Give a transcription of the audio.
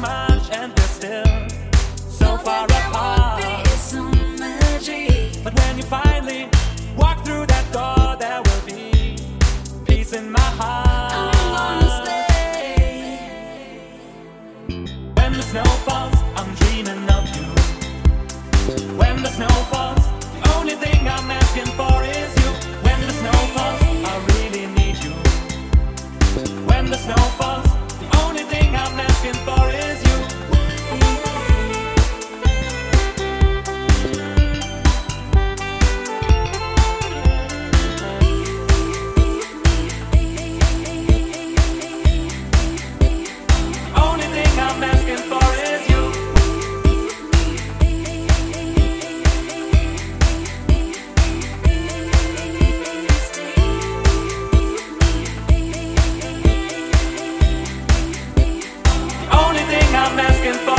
much and we're still so far apart. But when you finally walk through that door, there will be peace in my heart. I wanna stay. When the snow falls, I'm dreaming of you. When the snow falls, the only thing looking for